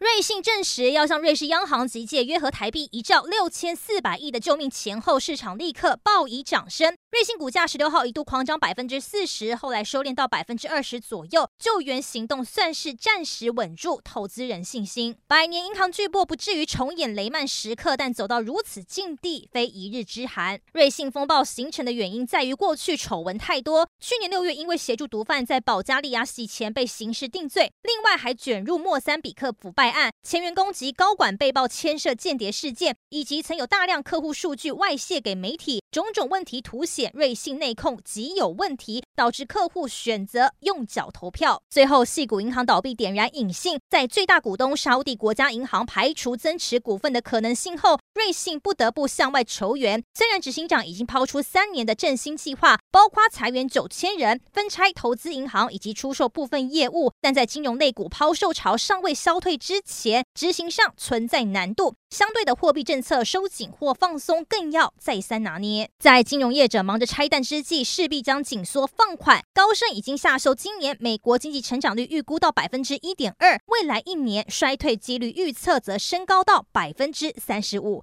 瑞信证实要向瑞士央行急借约合台币一兆六千四百亿的救命钱后，市场立刻报以掌声。瑞信股价十六号一度狂涨百分之四十，后来收敛到百分之二十左右，救援行动算是暂时稳住投资人信心。百年银行巨擘不至于重演雷曼时刻，但走到如此境地，非一日之寒。瑞信风暴形成的原因在于过去丑闻太多。去年六月，因为协助毒贩在保加利亚洗钱被刑事定罪，另外还卷入莫桑比克腐败。案前员工及高管被曝牵涉间谍事件，以及曾有大量客户数据外泄给媒体，种种问题凸显瑞信内控极有问题，导致客户选择用脚投票。最后，系股银行倒闭点燃引信，在最大股东沙地国家银行排除增持股份的可能性后，瑞信不得不向外求援。虽然执行长已经抛出三年的振兴计划，包括裁员九千人、分拆投资银行以及出售部分业务，但在金融类股抛售潮尚未消退之且，执行上存在难度。相对的，货币政策收紧或放松更要再三拿捏。在金融业者忙着拆弹之际，势必将紧缩放款。高盛已经下修今年美国经济成长率预估到百分之一点二，未来一年衰退几率预测则升高到百分之三十五。